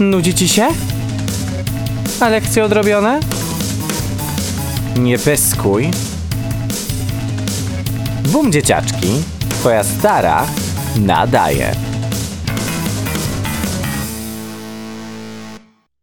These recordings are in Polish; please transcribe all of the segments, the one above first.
Nudzi ci się? A lekcje odrobione? Nie pyskuj. Bum dzieciaczki, twoja stara nadaje.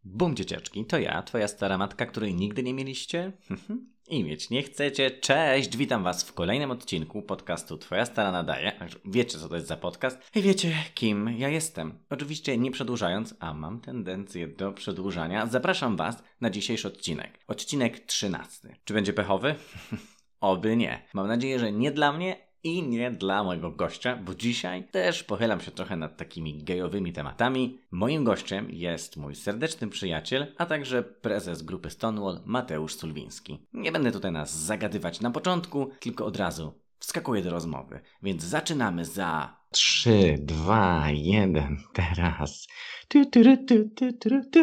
Bum dzieciaczki, to ja, twoja stara matka, której nigdy nie mieliście i mieć nie chcecie. Cześć, witam was w kolejnym odcinku podcastu Twoja stara nadaje. Wiecie co to jest za podcast i wiecie kim ja jestem. Oczywiście nie przedłużając, a mam tendencję do przedłużania, zapraszam was na dzisiejszy odcinek. Odcinek 13. Czy będzie pechowy? Oby nie. Mam nadzieję, że nie dla mnie, i nie dla mojego gościa, bo dzisiaj też pochylam się trochę nad takimi gejowymi tematami. Moim gościem jest mój serdeczny przyjaciel, a także prezes grupy Stonewall Mateusz Sulwiński. Nie będę tutaj nas zagadywać na początku, tylko od razu wskakuję do rozmowy. Więc zaczynamy za 3, 2, 1, teraz. Tu, tu, tu, tu, tu, tu.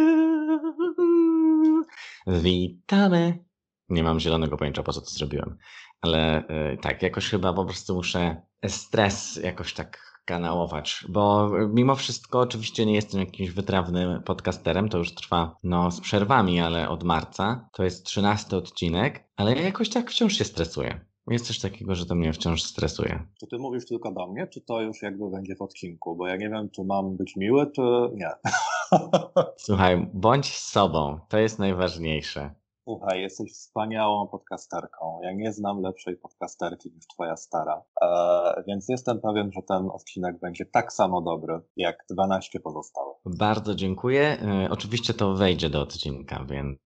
Witamy. Nie mam zielonego pojęcia, po co to zrobiłem ale y, tak, jakoś chyba po prostu muszę stres jakoś tak kanałować, bo mimo wszystko oczywiście nie jestem jakimś wytrawnym podcasterem, to już trwa no z przerwami, ale od marca, to jest trzynasty odcinek, ale ja jakoś tak wciąż się stresuję. Jest coś takiego, że to mnie wciąż stresuje. Czy ty mówisz tylko do mnie, czy to już jakby będzie w odcinku? Bo ja nie wiem, czy mam być miły, czy nie. Słuchaj, bądź sobą. To jest najważniejsze. Słuchaj, jesteś wspaniałą podcasterką. Ja nie znam lepszej podcasterki niż twoja stara. E, więc jestem pewien, że ten odcinek będzie tak samo dobry, jak 12 pozostałych. Bardzo dziękuję. E, oczywiście to wejdzie do odcinka, więc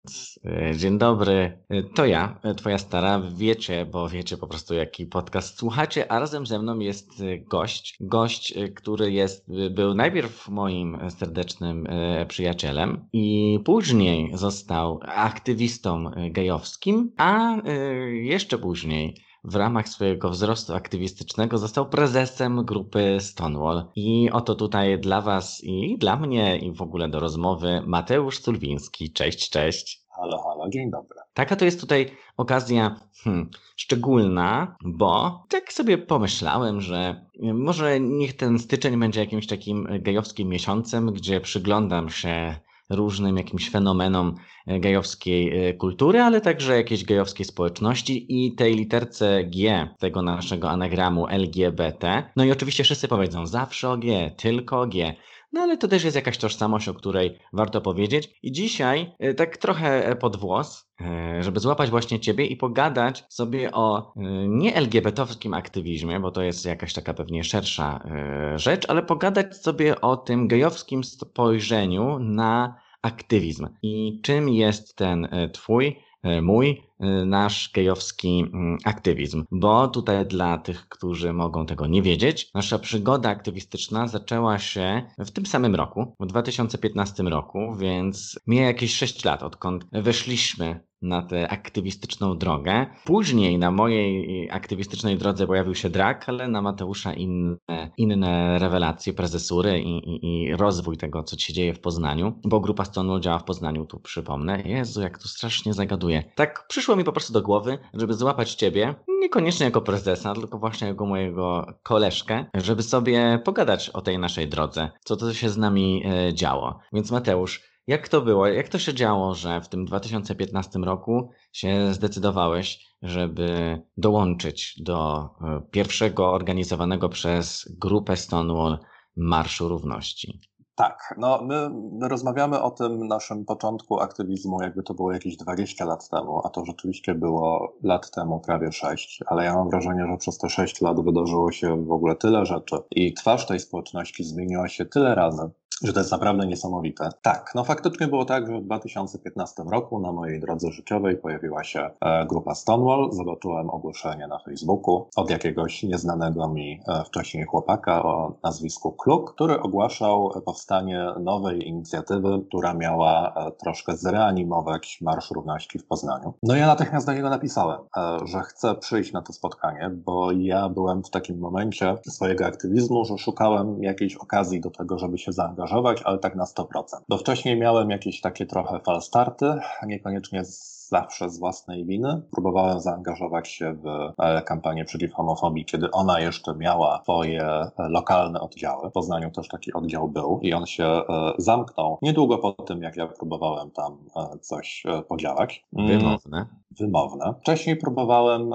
e, dzień dobry. E, to ja, e, twoja stara. Wiecie, bo wiecie po prostu jaki podcast słuchacie, a razem ze mną jest e, gość. Gość, który jest, był najpierw moim serdecznym przyjacielem i później został aktywistą E, gejowskim, a e, jeszcze później w ramach swojego wzrostu aktywistycznego został prezesem grupy Stonewall. I oto tutaj dla Was i dla mnie i w ogóle do rozmowy Mateusz Sulwiński. Cześć, cześć. Halo, halo, dzień dobry. Taka to jest tutaj okazja hmm, szczególna, bo tak sobie pomyślałem, że może niech ten styczeń będzie jakimś takim gejowskim miesiącem, gdzie przyglądam się różnym jakimś fenomenom e, gejowskiej e, kultury, ale także jakiejś gejowskiej społeczności i tej literce G tego naszego anagramu LGBT. No i oczywiście wszyscy powiedzą zawsze o G, tylko o G. No ale to też jest jakaś tożsamość, o której warto powiedzieć. I dzisiaj e, tak trochę pod włos, żeby złapać właśnie Ciebie i pogadać sobie o nie LGBT-owskim aktywizmie, bo to jest jakaś taka pewnie szersza rzecz, ale pogadać sobie o tym gejowskim spojrzeniu na aktywizm. I czym jest ten e, twój, e, mój, e, nasz gejowski mm, aktywizm? Bo tutaj dla tych, którzy mogą tego nie wiedzieć, nasza przygoda aktywistyczna zaczęła się w tym samym roku, w 2015 roku, więc mija jakieś 6 lat, odkąd weszliśmy na tę aktywistyczną drogę. Później na mojej aktywistycznej drodze pojawił się drak, ale na Mateusza inne, inne rewelacje, prezesury i, i, i rozwój tego, co się dzieje w Poznaniu, bo grupa Stonewall działa w Poznaniu, tu przypomnę. Jezu, jak tu strasznie zagaduję. Tak przyszło mi po prostu do głowy, żeby złapać ciebie, niekoniecznie jako prezesa, tylko właśnie jako mojego koleżkę, żeby sobie pogadać o tej naszej drodze, co to się z nami e, działo. Więc Mateusz, jak to było? Jak to się działo, że w tym 2015 roku się zdecydowałeś, żeby dołączyć do e, pierwszego organizowanego przez grupę Stonewall Marszu Równości? Tak, no my, my, rozmawiamy o tym naszym początku aktywizmu, jakby to było jakieś 20 lat temu, a to rzeczywiście było lat temu prawie 6, ale ja mam wrażenie, że przez te 6 lat wydarzyło się w ogóle tyle rzeczy i twarz tej społeczności zmieniła się tyle razy, że to jest naprawdę niesamowite. Tak, no faktycznie było tak, że w 2015 roku na mojej drodze życiowej pojawiła się e, grupa Stonewall. Zobaczyłem ogłoszenie na Facebooku od jakiegoś nieznanego mi e, wcześniej chłopaka o nazwisku Kluk, który ogłaszał powstanie nowej inicjatywy, która miała e, troszkę zreanimować Marsz Równości w Poznaniu. No ja natychmiast do niego napisałem, że chcę przyjść na to spotkanie, bo ja byłem w takim momencie swojego aktywizmu, że szukałem jakiejś okazji do tego, żeby się zaangażować ale tak na 100%. Bo wcześniej miałem jakieś takie trochę falstarty, niekoniecznie zawsze z własnej winy. Próbowałem zaangażować się w e, kampanię przeciw homofobii, kiedy ona jeszcze miała swoje e, lokalne oddziały. W Poznaniu też taki oddział był i on się e, zamknął niedługo po tym, jak ja próbowałem tam coś podziałać. Wymowne. Wymowne. Wcześniej próbowałem,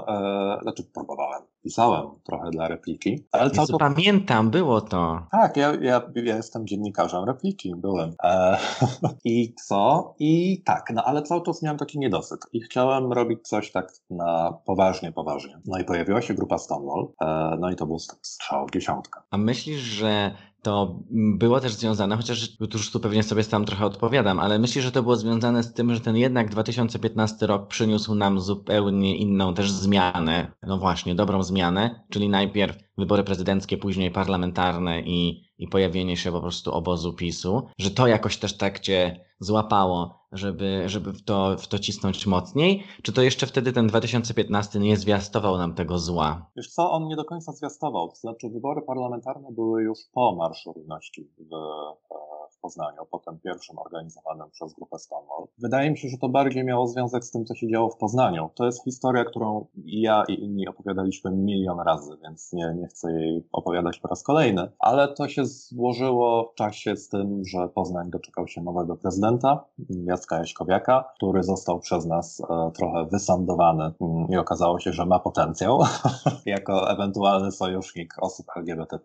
znaczy próbowałem, pisałem trochę dla repliki. Ale co to... Pamiętam, było to. Tak, ja, ja, ja jestem dziennikarzem repliki, byłem. E, I co? I tak, no ale cały czas miałem taki niedosyt i chciałem robić coś tak na poważnie, poważnie. No i pojawiła się grupa Stonewall, e, no i to był strzał w dziesiątkę. A myślisz, że to było też związane, chociaż już tu pewnie sobie sam trochę odpowiadam, ale myślę, że to było związane z tym, że ten jednak 2015 rok przyniósł nam zupełnie inną też zmianę, no właśnie, dobrą zmianę, czyli najpierw wybory prezydenckie, później parlamentarne i, i pojawienie się po prostu obozu PiSu, że to jakoś też tak cię złapało, żeby, żeby w, to, w to cisnąć mocniej? Czy to jeszcze wtedy ten 2015 nie zwiastował nam tego zła? Wiesz co, on nie do końca zwiastował. To znaczy wybory parlamentarne były już po Marszu Równości w, w Poznaniu, potem pierwszym organizowanym przez grupę Stonewall. Wydaje mi się, że to bardziej miało związek z tym, co się działo w Poznaniu. To jest historia, którą ja i inni opowiadaliśmy milion razy, więc nie, nie chcę jej opowiadać po raz kolejny, ale to się złożyło w czasie z tym, że Poznań doczekał się nowego prezydenta, Jacka Jaśkowiaka, który został przez nas e, trochę wysandowany mm, i okazało się, że ma potencjał jako ewentualny sojusznik osób LGBT+.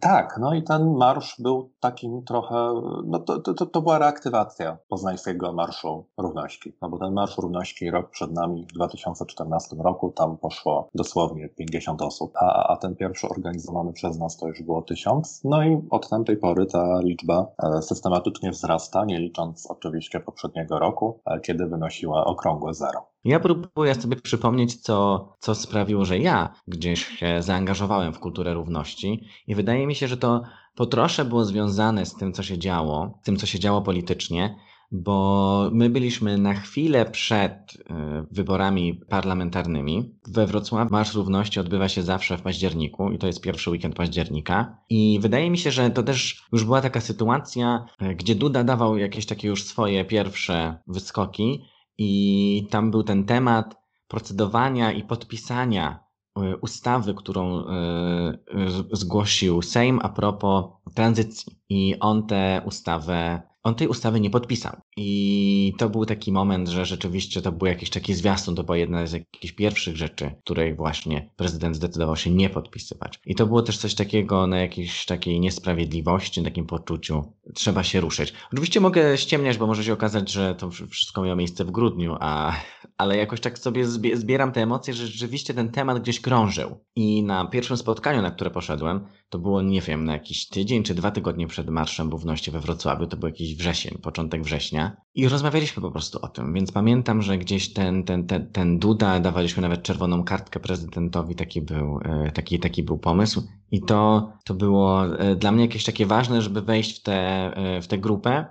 Tak, no i ten marsz był takim trochę no to, to, to była reaktywacja poznańskiego Marszu Równości. No bo ten Marsz Równości rok przed nami w 2014 roku, tam poszło dosłownie 50 osób, a, a ten pierwszy organizowany przez nas to już było 1000. No i od tamtej pory ta liczba e, systematycznie wzrasta, nie licząc oczywiście poprzedniego roku, e, kiedy wynosiła okrągłe zero. Ja próbuję sobie przypomnieć, co, co sprawiło, że ja gdzieś się zaangażowałem w kulturę równości i wydaje mi się, że to po trosze było związane z tym, co się działo, z tym, co się działo politycznie, bo my byliśmy na chwilę przed y, wyborami parlamentarnymi. We Wrocławiu Marsz Równości odbywa się zawsze w październiku i to jest pierwszy weekend października. I wydaje mi się, że to też już była taka sytuacja, y, gdzie Duda dawał jakieś takie już swoje pierwsze wyskoki i tam był ten temat procedowania i podpisania ustawy, którą e, zgłosił Sejm a propos tranzycji. I on tę ustawę on tej ustawy nie podpisał. I to był taki moment, że rzeczywiście to był jakiś taki zwiastun, to była jedna z jakichś pierwszych rzeczy, której właśnie prezydent zdecydował się nie podpisywać. I to było też coś takiego na jakiejś takiej niesprawiedliwości, takim poczuciu, trzeba się ruszyć. Oczywiście mogę ściemniać, bo może się okazać, że to wszystko miało miejsce w grudniu, a, ale jakoś tak sobie zbieram te emocje, że rzeczywiście ten temat gdzieś krążył. I na pierwszym spotkaniu, na które poszedłem, to było, nie wiem, na jakiś tydzień czy dwa tygodnie przed Marszem Równości we Wrocławiu, to był jakiś wrzesień, początek września i rozmawialiśmy po prostu o tym, więc pamiętam, że gdzieś ten, ten, ten, ten Duda, dawaliśmy nawet czerwoną kartkę prezydentowi, taki był, e, taki, taki był pomysł. I to, to było e, dla mnie jakieś takie ważne, żeby wejść w tę, e, w tę grupę,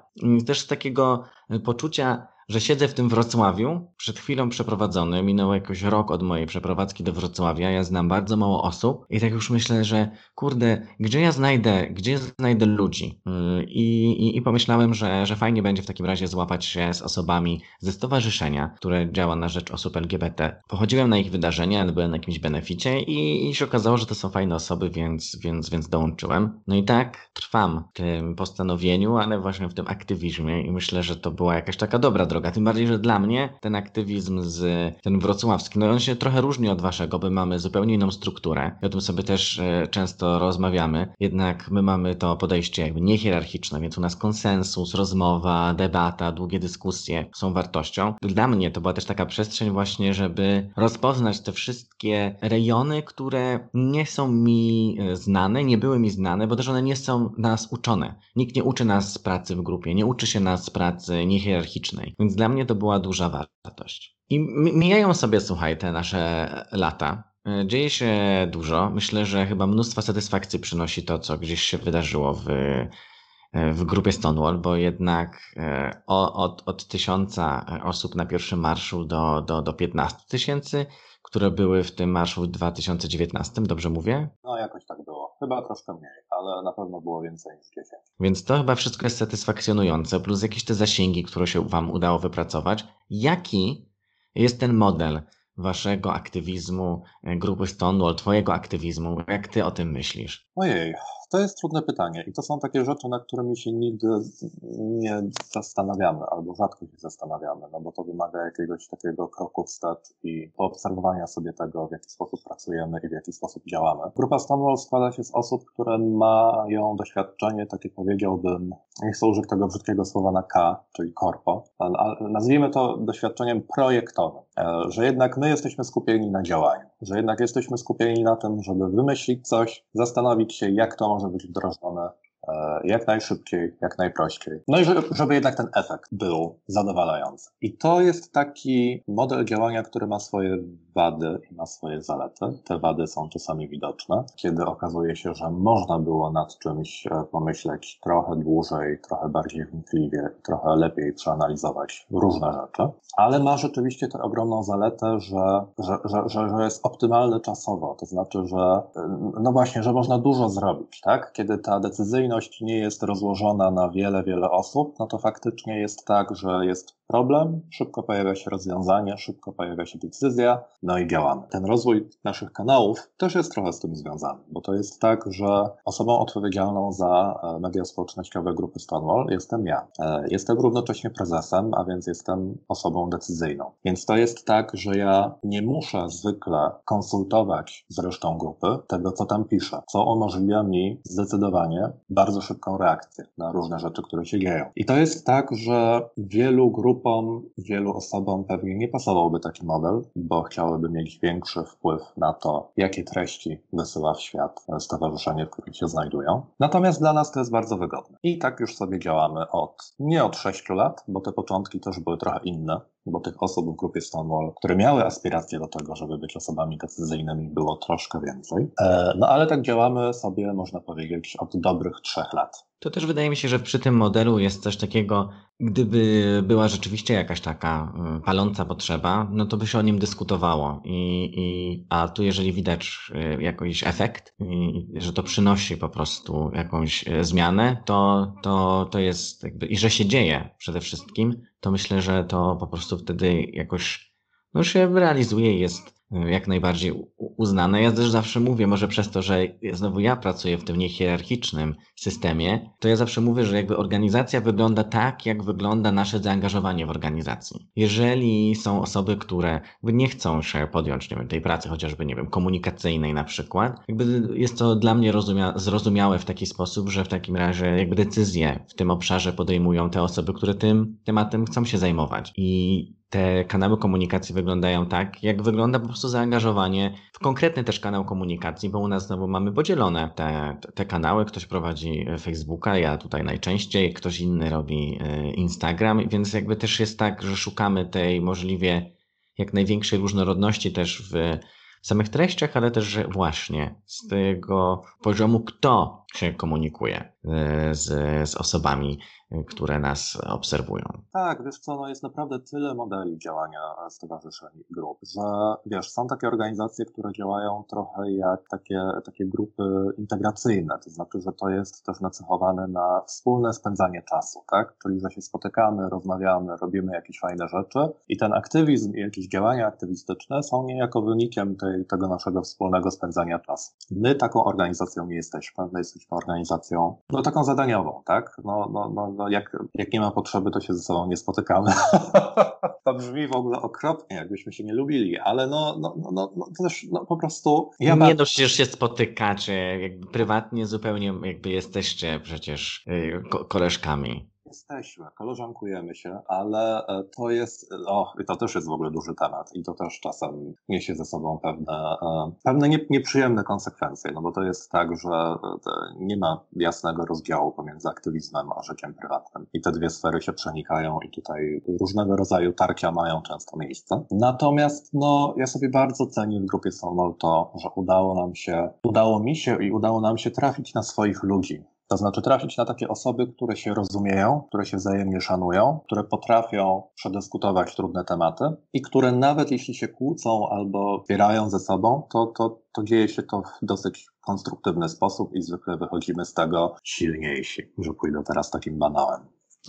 też z takiego poczucia, że siedzę w tym Wrocławiu, przed chwilą przeprowadzony, minął jakoś rok od mojej przeprowadzki do Wrocławia, ja znam bardzo mało osób i tak już myślę, że kurde, gdzie ja znajdę, gdzie znajdę ludzi? Yy, I, i, i pomyślałem, że, że fajnie będzie w takim razie złapać się z osobami ze stowarzyszenia, które działa na rzecz osób LGBT. Pochodziłem na ich wydarzenia, byłem na jakimś beneficie i, i się okazało, że to są fajne osoby, więc, więc, więc dołączyłem. No i tak trwam w tym postanowieniu, ale właśnie w tym aktywizmie i myślę, że to była jakaś taka dobra droga droga. Tym bardziej, że dla mnie ten aktywizm z ten wrocławski, no on się trochę różni od waszego, bo mamy zupełnie inną strukturę. I o tym sobie też e, często rozmawiamy. Jednak my mamy to podejście jakby niehierarchiczne, więc u nas konsensus, rozmowa, debata, długie dyskusje są wartością. Dla mnie to była też taka przestrzeń właśnie, żeby rozpoznać te wszystkie rejony, które nie są mi e, znane, nie były mi znane, bo też one nie są nas uczone. Nikt nie uczy nas pracy w grupie, nie uczy się nas pracy niehierarchicznej. Więc dla mnie to była duża wartość. I mijają sobie, słuchaj, te nasze lata. E, dzieje się dużo. Myślę, że chyba mnóstwo satysfakcji przynosi to, co gdzieś się wydarzyło w, w grupie Stonewall, bo jednak e, od, od tysiąca osób na pierwszym marszu do, do, do 15 tysięcy które były w tym marszu w 2019, dobrze mówię? No jakoś tak było. Chyba troszkę mniej, ale na pewno było więcej niż 10. Więc to chyba wszystko jest satysfakcjonujące, plus jakieś te zasięgi, które się Wam udało wypracować. Jaki jest ten model Waszego aktywizmu, e, grupy Stonewall, Twojego aktywizmu? Jak Ty o tym myślisz? Ojej, to jest trudne pytanie i to są takie rzeczy, nad którymi się nigdy nie zastanawiamy albo rzadko się zastanawiamy, no bo to wymaga jakiegoś takiego kroku wstecz i poobserwowania sobie tego, w jaki sposób pracujemy i w jaki sposób działamy. Grupa Stonewall składa się z osób, które mają doświadczenie, takie powiedziałbym, nie chcę użyć tego brzydkiego słowa na K, czyli korpo, nazwijmy to doświadczeniem projektowym, e, że jednak my jesteśmy skupieni na działaniu, że jednak jesteśmy skupieni na tym, żeby wymyślić coś, zastanowić się, jak to może być wdrożone e, jak najszybciej, jak najprościej. No i żeby jednak ten efekt był zadowalający. I to jest taki model działania, który ma swoje wady i ma swoje zalety. Te wady są czasami widoczne, kiedy okazuje się, że można było nad czymś e, pomyśleć trochę dłużej, trochę bardziej wnikliwie, trochę lepiej przeanalizować różne rzeczy, ale ma rzeczywiście tę ogromną zaletę, że, że, że, że, jest optymalny czasowo, to znaczy, że e, no właśnie, że można dużo zrobić, tak? Kiedy ta decyzyjność nie jest rozłożona na wiele, wiele osób, no to faktycznie jest tak, że jest problem, szybko pojawia się rozwiązanie, szybko pojawia się decyzja, no i działamy. Ten rozwój naszych kanałów też jest trochę z tym związany, bo to jest tak, że osobą odpowiedzialną za e, media społecznościowe grupy Stonewall jestem ja. E, jestem równocześnie prezesem, a więc jestem osobą decyzyjną. Więc to jest tak, że ja nie muszę zwykle konsultować z resztą grupy tego, co tam piszę, co umożliwia mi zdecydowanie bardzo szybką reakcję na różne rzeczy, które się dzieją. I to jest tak, że wielu grup grupom, wielu osobom pewnie nie pasowałby taki model, bo chciałyby mieć większy wpływ na to, jakie treści wysyła w świat stowarzyszenie, w którym się znajdują. Natomiast dla nas to jest bardzo wygodne. I tak już sobie działamy od, nie od 6 lat, bo te początki też były trochę inne bo tych osób w grupie Stonewall, które miały aspiracje do tego, żeby być osobami decyzyjnymi, było troszkę więcej. E, no ale tak działamy sobie, można powiedzieć, od dobrych trzech lat. To też wydaje mi się, że przy tym modelu jest coś takiego, gdyby była rzeczywiście jakaś taka y, paląca potrzeba, no to by się o nim dyskutowało. I, i, a tu jeżeli widać y, jakiś efekt, i, że to przynosi po prostu jakąś y, zmianę, to, to, to jest jakby, i że się dzieje przede wszystkim, to myślę, że to po prostu wtedy jakoś no, się realizuje jest jak najbardziej uznane. Ja też zawsze mówię, może przez to, że znowu ja pracuję w tym niehierarchicznym systemie, to ja zawsze mówię, że jakby organizacja wygląda tak, jak wygląda nasze zaangażowanie w organizacji. Jeżeli są osoby, które nie chcą się podjąć nie wiem, tej pracy, chociażby, nie wiem, komunikacyjnej na przykład, jakby jest to dla mnie rozumia- zrozumiałe w taki sposób, że w takim razie jakby decyzje w tym obszarze podejmują te osoby, które tym tematem chcą się zajmować. I te kanały komunikacji wyglądają tak, jak wygląda po prostu zaangażowanie w konkretny też kanał komunikacji, bo u nas znowu mamy podzielone te, te kanały. Ktoś prowadzi Facebooka, ja tutaj najczęściej, ktoś inny robi e, Instagram, więc jakby też jest tak, że szukamy tej możliwie jak największej różnorodności też w samych treściach, ale też właśnie z tego poziomu, kto się komunikuje e, z, z osobami które nas obserwują. Tak, wiesz co, no jest naprawdę tyle modeli działania stowarzyszeń grup, że wiesz, są takie organizacje, które działają trochę jak takie, takie grupy integracyjne, to znaczy, że to jest też nacechowane na wspólne spędzanie czasu, tak? Czyli, że się spotykamy, rozmawiamy, robimy jakieś fajne rzeczy i ten aktywizm i jakieś działania aktywistyczne są niejako wynikiem tej, tego naszego wspólnego spędzania czasu. My taką organizacją nie jesteśmy, my jesteśmy organizacją, no taką zadaniową, tak? No, no, no no jak, jak nie ma potrzeby, to się ze sobą nie spotykamy. to brzmi w ogóle okropnie, jakbyśmy się nie lubili, ale no, no, no, no, no to też no, po prostu... Ja nie, no przecież się spotykacie, jakby prywatnie zupełnie jakby jesteście przecież y, koleżkami. Jesteśmy, koleżankujemy się, ale e, to jest, o, i to też jest w ogóle duży temat i to też czasem niesie ze sobą pewne, e, pewne nie, nieprzyjemne konsekwencje, no bo to jest tak, że e, nie ma jasnego rozdziału pomiędzy aktywizmem a życiem prywatnym i te dwie sfery się przenikają i tutaj różnego rodzaju tarcia mają często miejsce. Natomiast, no, ja sobie bardzo cenię w grupie Stonewall to, że udało nam się, udało mi się i udało nam się trafić na swoich ludzi, To znaczy trafić na takie osoby, które się rozumieją, które się wzajemnie szanują, które potrafią przedyskutować trudne tematy i które nawet jeśli się kłócą albo wspierają ze sobą, to, to, to dzieje się to w dosyć konstruktywny sposób i zwykle wychodzimy z tego silniejsi, że pójdę teraz takim banałem.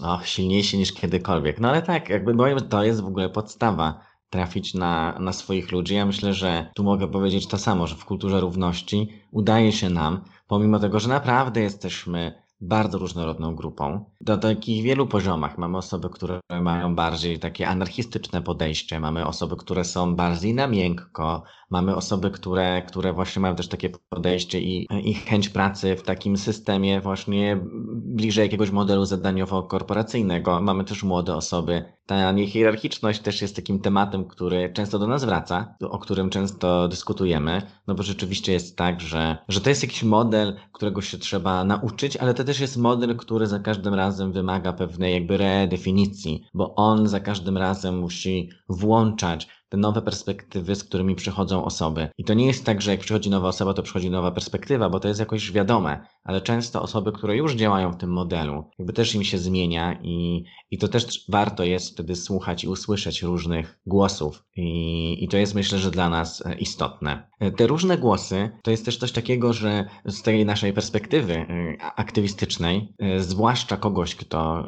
O, silniejsi niż kiedykolwiek. No ale tak, jakby to jest w ogóle podstawa trafić na, na swoich ludzi. Ja myślę, że tu mogę powiedzieć to samo, że w kulturze równości udaje się nam, pomimo tego, że naprawdę jesteśmy bardzo różnorodną grupą. Do takich wielu poziomach mamy osoby, które mają bardziej takie anarchistyczne podejście, mamy osoby, które są bardziej na miękko, mamy osoby, które, które właśnie mają też takie podejście i, i chęć pracy w takim systemie właśnie bliżej jakiegoś modelu zadaniowo-korporacyjnego. Mamy też młode osoby. Ta niehierarchiczność też jest takim tematem, który często do nas wraca, o którym często dyskutujemy, no bo rzeczywiście jest tak, że, że to jest jakiś model, którego się trzeba nauczyć, ale to też jest model, który za każdym razem wymaga pewnej jakby redefinicji, bo on za każdym razem musi włączać te nowe perspektywy, z którymi przychodzą osoby. I to nie jest tak, że jak przychodzi nowa osoba, to przychodzi nowa perspektywa, bo to jest jakoś wiadome, ale często osoby, które już działają w tym modelu, jakby też im się zmienia i, i to też warto jest wtedy słuchać i usłyszeć różnych głosów. I, I to jest myślę, że dla nas e, istotne. E, te różne głosy to jest też coś takiego, że z tej naszej perspektywy e, aktywistycznej, zwłaszcza kogoś, kto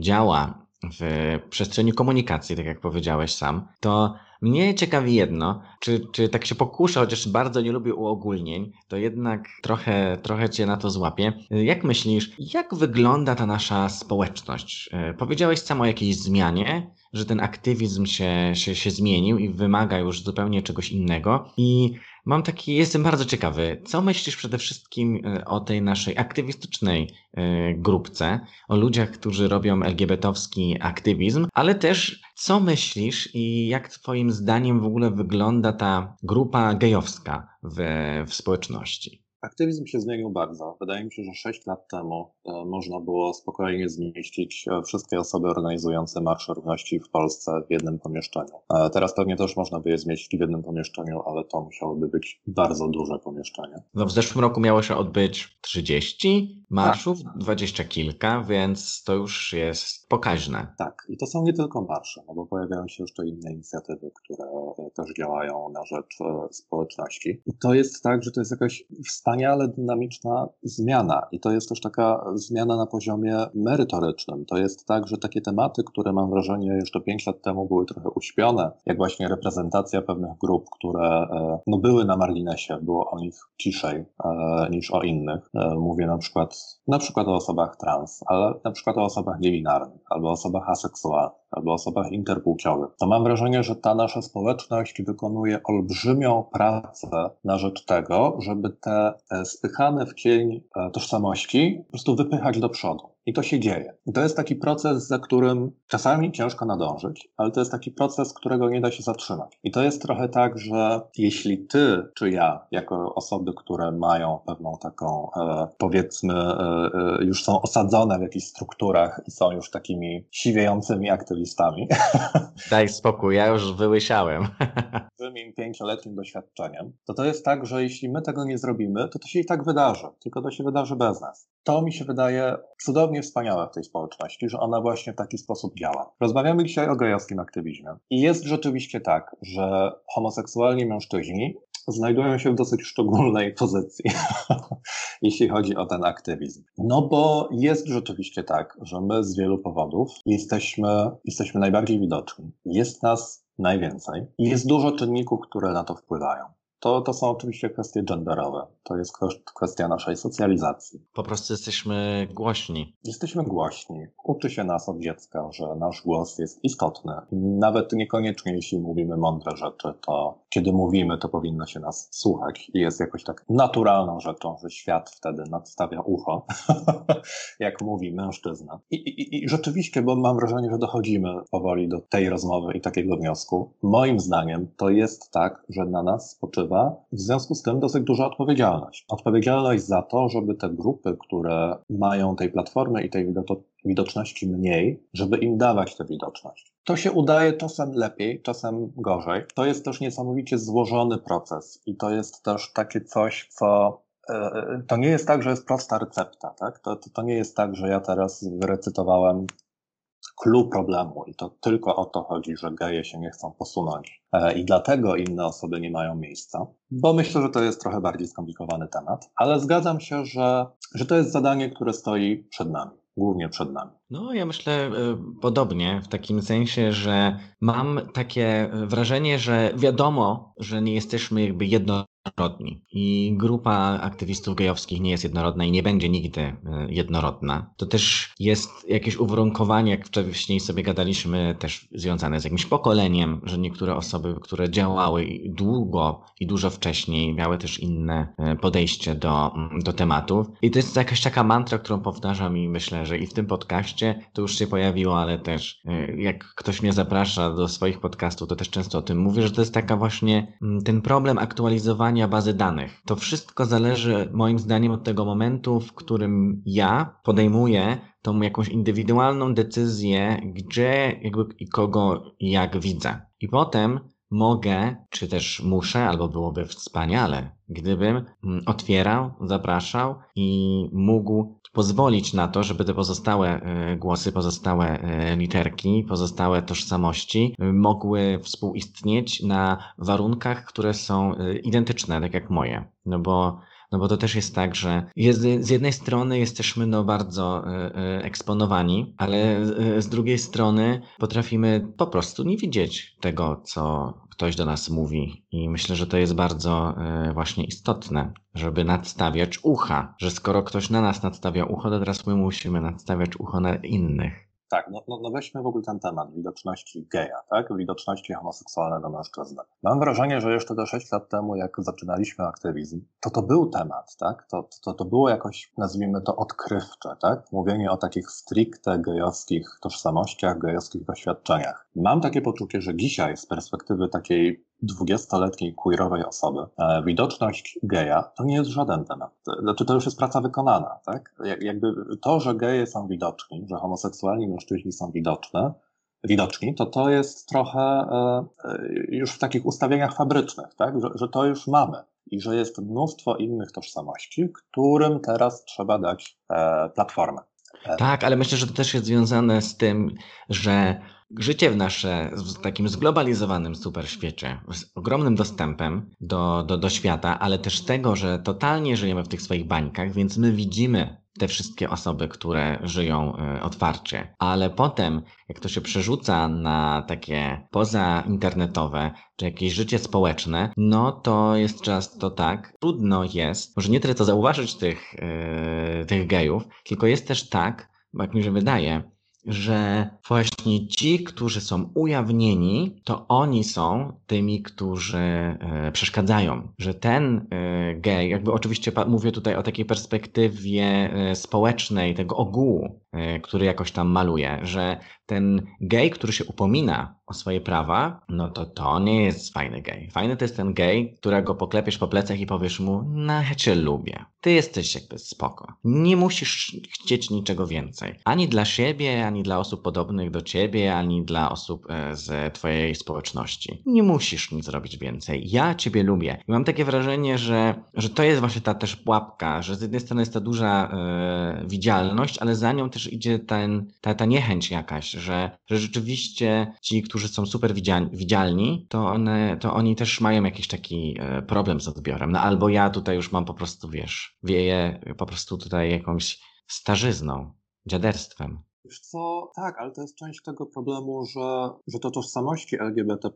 działa w przestrzeni komunikacji, tak jak powiedziałeś sam, to mnie ciekawi jedno, czy, czy tak się pokuszę, chociaż bardzo nie lubię uogólnień, to jednak trochę, trochę cię na to złapię. Jak myślisz, jak wygląda ta nasza społeczność? E, powiedziałeś sam o jakiejś zmianie, że ten aktywizm się, się, się zmienił i wymaga już zupełnie czegoś innego. I Mam taki, jestem bardzo ciekawy, co myślisz przede wszystkim e, o tej naszej aktywistycznej e, grupce, o ludziach, którzy robią LGBT-owski aktywizm, ale też co myślisz i jak twoim zdaniem w ogóle wygląda ta grupa gejowska w, w społeczności? Aktywizm się zmienił bardzo. Wydaje mi się, że 6 lat temu e, można było spokojnie zmieścić e, wszystkie osoby organizujące Marsze Równości w Polsce w jednym pomieszczeniu. E, teraz pewnie też można by je zmieścić w jednym pomieszczeniu, ale to musiałoby być bardzo duże pomieszczenie. No w zeszłym roku miało się odbyć 30 marszów, tak. 20 kilka, więc to już jest pokaźne. Tak, i to są nie tylko marsze, no bo pojawiają się jeszcze inne inicjatywy, które też działają na rzecz społeczności. I to jest tak, że to jest jakaś wspaniała wspaniale dynamiczna zmiana i to jest też taka zmiana na poziomie merytorycznym. To jest tak, że takie tematy, które mam wrażenie jeszcze pięć lat temu były trochę uśpione, jak właśnie reprezentacja pewnych grup, które e, no, były na marginesie, było o nich ciszej e, niż o innych. E, mówię na przykład, na przykład o osobach trans, ale na przykład o osobach niebinarnych, albo osobach aseksualnych, albo osobach interpłciowych. To mam wrażenie, że ta nasza społeczność wykonuje olbrzymią pracę na rzecz tego, żeby te spychane w cień e, tożsamości po prostu wypychać do przodu. I to się dzieje. I to jest taki proces, za którym czasami ciężko nadążyć, ale to jest taki proces, którego nie da się zatrzymać. I to jest trochę tak, że jeśli ty czy ja, jako osoby, które mają pewną taką, e, powiedzmy, e, e, już są osadzone w jakichś strukturach i są już takimi siwiejącymi aktywistami. Daj spokój, ja już wyłysiałem. Tym pięcioletnim doświadczeniem, to to jest tak, że jeśli my tego nie zrobimy, to to się i tak wydarzy, tylko to się wydarzy bez nas. To mi się wydaje cudownie wspaniałe w tej społeczności, że ona właśnie w taki sposób działa. Rozmawiamy dzisiaj o gejowskim aktywizmie. I jest rzeczywiście tak, że homoseksualni mężczyźni znajdują się w dosyć szczególnej pozycji, jeśli chodzi o ten aktywizm. No bo jest rzeczywiście tak, że my z wielu powodów jesteśmy, jesteśmy najbardziej widoczni. Jest nas najwięcej i jest dużo czynników, które na to wpływają. To, to są oczywiście kwestie genderowe. To jest kwestia naszej socjalizacji. Po prostu jesteśmy głośni. Jesteśmy głośni. Uczy się nas od dziecka, że nasz głos jest istotny. Nawet niekoniecznie, jeśli mówimy mądre rzeczy, to kiedy mówimy, to powinno się nas słuchać. I jest jakoś tak naturalną rzeczą, że świat wtedy nadstawia ucho, jak mówi mężczyzna. I, i, I rzeczywiście, bo mam wrażenie, że dochodzimy powoli do tej rozmowy i takiego wniosku. Moim zdaniem to jest tak, że na nas spoczywa w związku z tym dosyć duża odpowiedzialność. Odpowiedzialność za to, żeby te grupy, które mają tej platformy i tej widoczności mniej, żeby im dawać tę widoczność. To się udaje czasem lepiej, czasem gorzej. To jest też niesamowicie złożony proces i to jest też takie coś, co e, to nie jest tak, że jest prosta recepta, tak? To, to, to nie jest tak, że ja teraz wyrecytowałem clue problemu i to tylko o to chodzi, że geje się nie chcą posunąć e, i dlatego inne osoby nie mają miejsca, bo myślę, że to jest trochę bardziej skomplikowany temat, ale zgadzam się, że, że to jest zadanie, które stoi przed nami głównie przed nami. No, ja myślę y, podobnie, w takim sensie, że mam takie wrażenie, że wiadomo, że nie jesteśmy jakby jedno jednorodni. I grupa aktywistów gejowskich nie jest jednorodna i nie będzie nigdy e, jednorodna. To też jest jakieś uwarunkowanie, jak wcześniej sobie gadaliśmy, też związane z jakimś pokoleniem, że niektóre osoby, które działały długo i dużo wcześniej, miały też inne e, podejście do, do tematów. I to jest jakaś taka mantra, którą powtarzam i myślę, że i w tym podcaście to już się pojawiło, ale też e, jak ktoś mnie zaprasza do swoich podcastów, to też często o tym mówię, że to jest taka właśnie ten problem aktualizowania bazy danych. To wszystko zależy moim zdaniem od tego momentu, w którym ja podejmuję tą jakąś indywidualną decyzję, gdzie i kogo jak widzę. I potem mogę, czy też muszę, albo byłoby wspaniale, gdybym mm, otwierał, zapraszał i mógł pozwolić na to, żeby te pozostałe e, głosy, pozostałe e, literki, pozostałe tożsamości e, mogły współistnieć na warunkach, które są identyczne, tak jak moje. No bo no bo to też jest tak, że jest, z jednej strony jesteśmy no bardzo eksponowani, ale z drugiej strony potrafimy po prostu nie widzieć tego, co ktoś do nas mówi. I myślę, że to jest bardzo e, właśnie istotne, żeby nadstawiać ucha, że skoro ktoś na nas nadstawia ucho, to teraz my musimy nadstawiać ucho na innych. Tak, no, no, no weźmy w ogóle ten temat widoczności geja, tak? Widoczności homoseksualnego mężczyzny. Mam wrażenie, że jeszcze te 6 lat temu, jak zaczynaliśmy aktywizm, to to był temat, tak? To, to, to było jakoś, nazwijmy to, odkrywcze, tak? Mówienie o takich stricte gejowskich tożsamościach, gejowskich doświadczeniach. Mam takie poczucie, że dzisiaj z perspektywy takiej dwudziestoletniej queerowej osoby, e, widoczność geja to nie jest żaden temat. Znaczy to już jest praca wykonana, tak? Jakby to, że geje są widoczni, że homoseksualni mężczyźni są widoczne, widoczni, to to jest trochę e, e, już w takich ustawieniach fabrycznych, tak? Że, że to już mamy i że jest mnóstwo innych tożsamości, którym teraz trzeba dać platformę. Tak, ale myślę, że to też jest związane z tym, że życie w nasze, w takim zglobalizowanym superświecie, z ogromnym dostępem do, do, do świata, ale też tego, że totalnie żyjemy w tych swoich bańkach, więc my widzimy te wszystkie osoby, które żyją e, otwarcie. Ale potem, jak to się przerzuca na takie pozainternetowe, czy jakieś życie społeczne, no to jest często tak, trudno jest, może nie tyle to zauważyć tych, yy, tych gejów, tylko jest też tak, jak mi się wydaje, że właśnie ci, którzy są ujawnieni, to oni są tymi, którzy e, przeszkadzają. Że ten e, gej, jakby oczywiście mówię tutaj o takiej perspektywie e, społecznej, tego ogółu, który jakoś tam maluje, że ten gej, który się upomina o swoje prawa, no to to nie jest fajny gej. Fajny to jest ten gej, którego poklepiesz po plecach i powiesz mu, no ja cię lubię. Ty jesteś jakby spoko. Nie musisz chcieć niczego więcej. Ani dla siebie, ani dla osób podobnych do ciebie, ani dla osób e, z twojej społeczności. Nie musisz nic zrobić więcej. Ja ciebie lubię. I mam takie wrażenie, że, że to jest właśnie ta też pułapka, że z jednej strony jest ta duża e, widzialność, ale za nią też idzie ten, ta, ta niechęć jakaś, że, że rzeczywiście ci, którzy są super widzialni, to, one, to oni też mają jakiś taki e, problem z odbiorem. No albo ja tutaj już mam po prostu, wiesz, wieję po prostu tutaj jakąś starzyzną, dziaderstwem. Wiesz co, tak, ale to jest część tego problemu, że, że to tożsamości LGBT,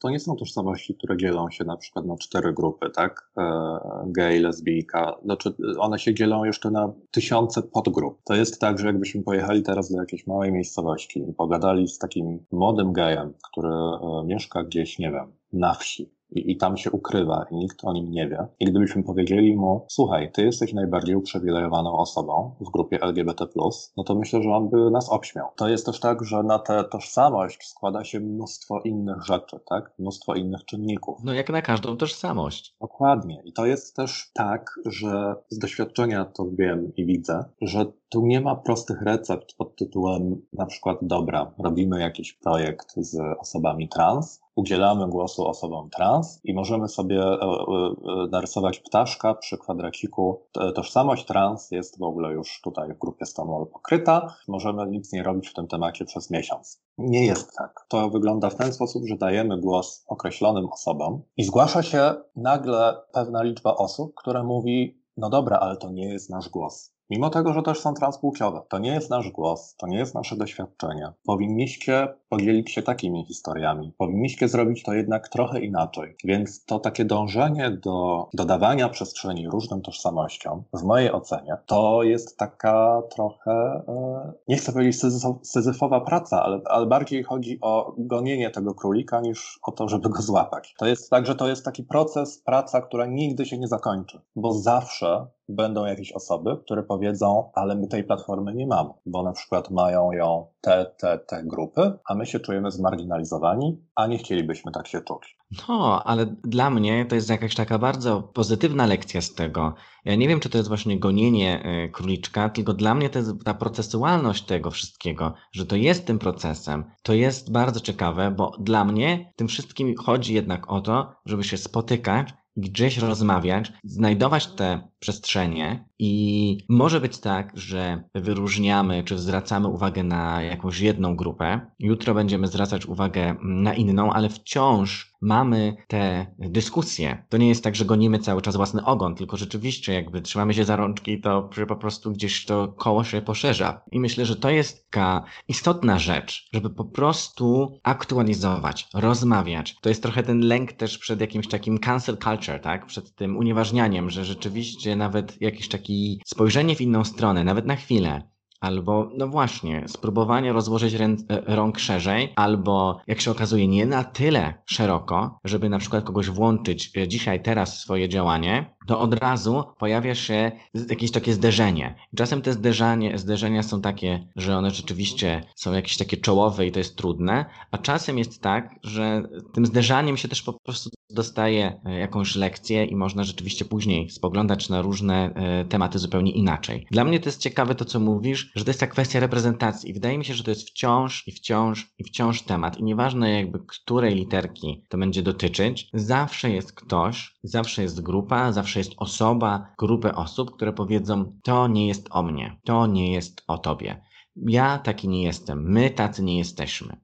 to nie są tożsamości, które dzielą się na przykład na cztery grupy, tak? E, gay, lesbijka. Znaczy, one się dzielą jeszcze na tysiące podgrup. To jest tak, że jakbyśmy pojechali teraz do jakiejś małej miejscowości i pogadali z takim młodym gejem, który e, mieszka gdzieś, nie wiem, na wsi, i, i tam się ukrywa i nikt o nim nie wie. I gdybyśmy powiedzieli mu, słuchaj, ty jesteś najbardziej uprzywilejowaną osobą w grupie LGBT+, no to myślę, że on by nas obśmiał. To jest też tak, że na tę tożsamość składa się mnóstwo innych rzeczy, tak? Mnóstwo innych czynników. No jak na każdą tożsamość. Dokładnie. I to jest też tak, że z doświadczenia to wiem i widzę, że tu nie ma prostych recept pod tytułem na przykład dobra, robimy jakiś projekt z osobami trans, udzielamy głosu osobom trans i możemy sobie e, e, narysować ptaszka przy kwadraciku. Tożsamość trans jest w ogóle już tutaj w grupie Stonewall pokryta. Możemy nic nie robić w tym temacie przez miesiąc. Nie jest tak. To wygląda w ten sposób, że dajemy głos określonym osobom i zgłasza się nagle pewna liczba osób, która mówi, no dobra, ale to nie jest nasz głos. Mimo tego, że też są transpłciowe, to nie jest nasz głos, to nie jest nasze doświadczenie. Powinniście podzielić się takimi historiami. Powinniście zrobić to jednak trochę inaczej. Więc to takie dążenie do dodawania przestrzeni różnym tożsamościom, w mojej ocenie, to jest taka trochę, e, nie chcę powiedzieć syzyfowa praca, ale, ale bardziej chodzi o gonienie tego królika niż o to, żeby go złapać. To jest tak, że to jest taki proces, praca, która nigdy się nie zakończy, bo zawsze będą jakieś osoby, które powiedzą, ale my tej platformy nie mamy, bo na przykład mają ją te, te, te grupy, a my się czujemy zmarginalizowani, a nie chcielibyśmy tak się czuć. No, ale dla mnie to jest jakaś taka bardzo pozytywna lekcja z tego. Ja nie wiem, czy to jest właśnie gonienie e, króliczka, tylko dla mnie to jest ta procesualność tego wszystkiego, że to jest tym procesem. To jest bardzo ciekawe, bo dla mnie tym wszystkim chodzi jednak o to, żeby się spotykać gdzieś rozmawiać, znajdować te przestrzenie i może być tak, że wyróżniamy czy zwracamy uwagę na jakąś jedną grupę, jutro będziemy zwracać uwagę na inną, ale wciąż mamy te dyskusje. To nie jest tak, że gonimy cały czas własny ogon, tylko rzeczywiście jakby trzymamy się za rączki, to po prostu gdzieś to koło się poszerza. I myślę, że to jest taka istotna rzecz, żeby po prostu aktualizować, rozmawiać. To jest trochę ten lęk też przed jakimś takim cancel culture, tak? Przed tym unieważnianiem, że rzeczywiście nawet jakieś takie spojrzenie w inną stronę, nawet na chwilę, albo, no właśnie, spróbowanie rozłożyć rę, e, rąk szerzej, albo jak się okazuje, nie na tyle szeroko, żeby na przykład kogoś włączyć e, dzisiaj, teraz w swoje działanie, to od razu pojawia się jakieś takie zderzenie. Czasem te zderzenie, zderzenia są takie, że one rzeczywiście są jakieś takie czołowe i to jest trudne, a czasem jest tak, że tym zderzaniem się też po prostu dostaje e, jakąś lekcję i można rzeczywiście później spoglądać na różne tematy zupełnie inaczej. Dla mnie to jest ciekawe to, co mówisz, że to jest ta kwestia reprezentacji. Wydaje mi się, że to jest wciąż i wciąż i wciąż temat. I nieważne jakby której literki to będzie dotyczyć, zawsze jest ktoś, zawsze jest grupa, zawsze jest osoba, grupę osób, które powiedzą: To nie jest o mnie, to nie jest o tobie. Ja taki nie jestem, my tacy nie jesteśmy.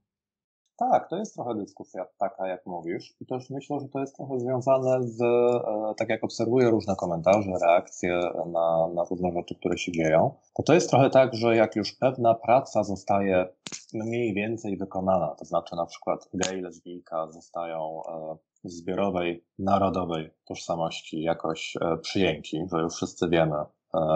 Tak, to jest trochę dyskusja taka, jak mówisz. I też myślę, że to jest trochę związane z, e, tak jak obserwuję różne komentarze, reakcje na, na różne rzeczy, które się dzieją, to to jest trochę tak, że jak już pewna praca zostaje mniej więcej wykonana, to znaczy na przykład gej, lesbijka zostają e, zbiorowej, narodowej tożsamości jakoś e, przyjęci, że już wszyscy wiemy,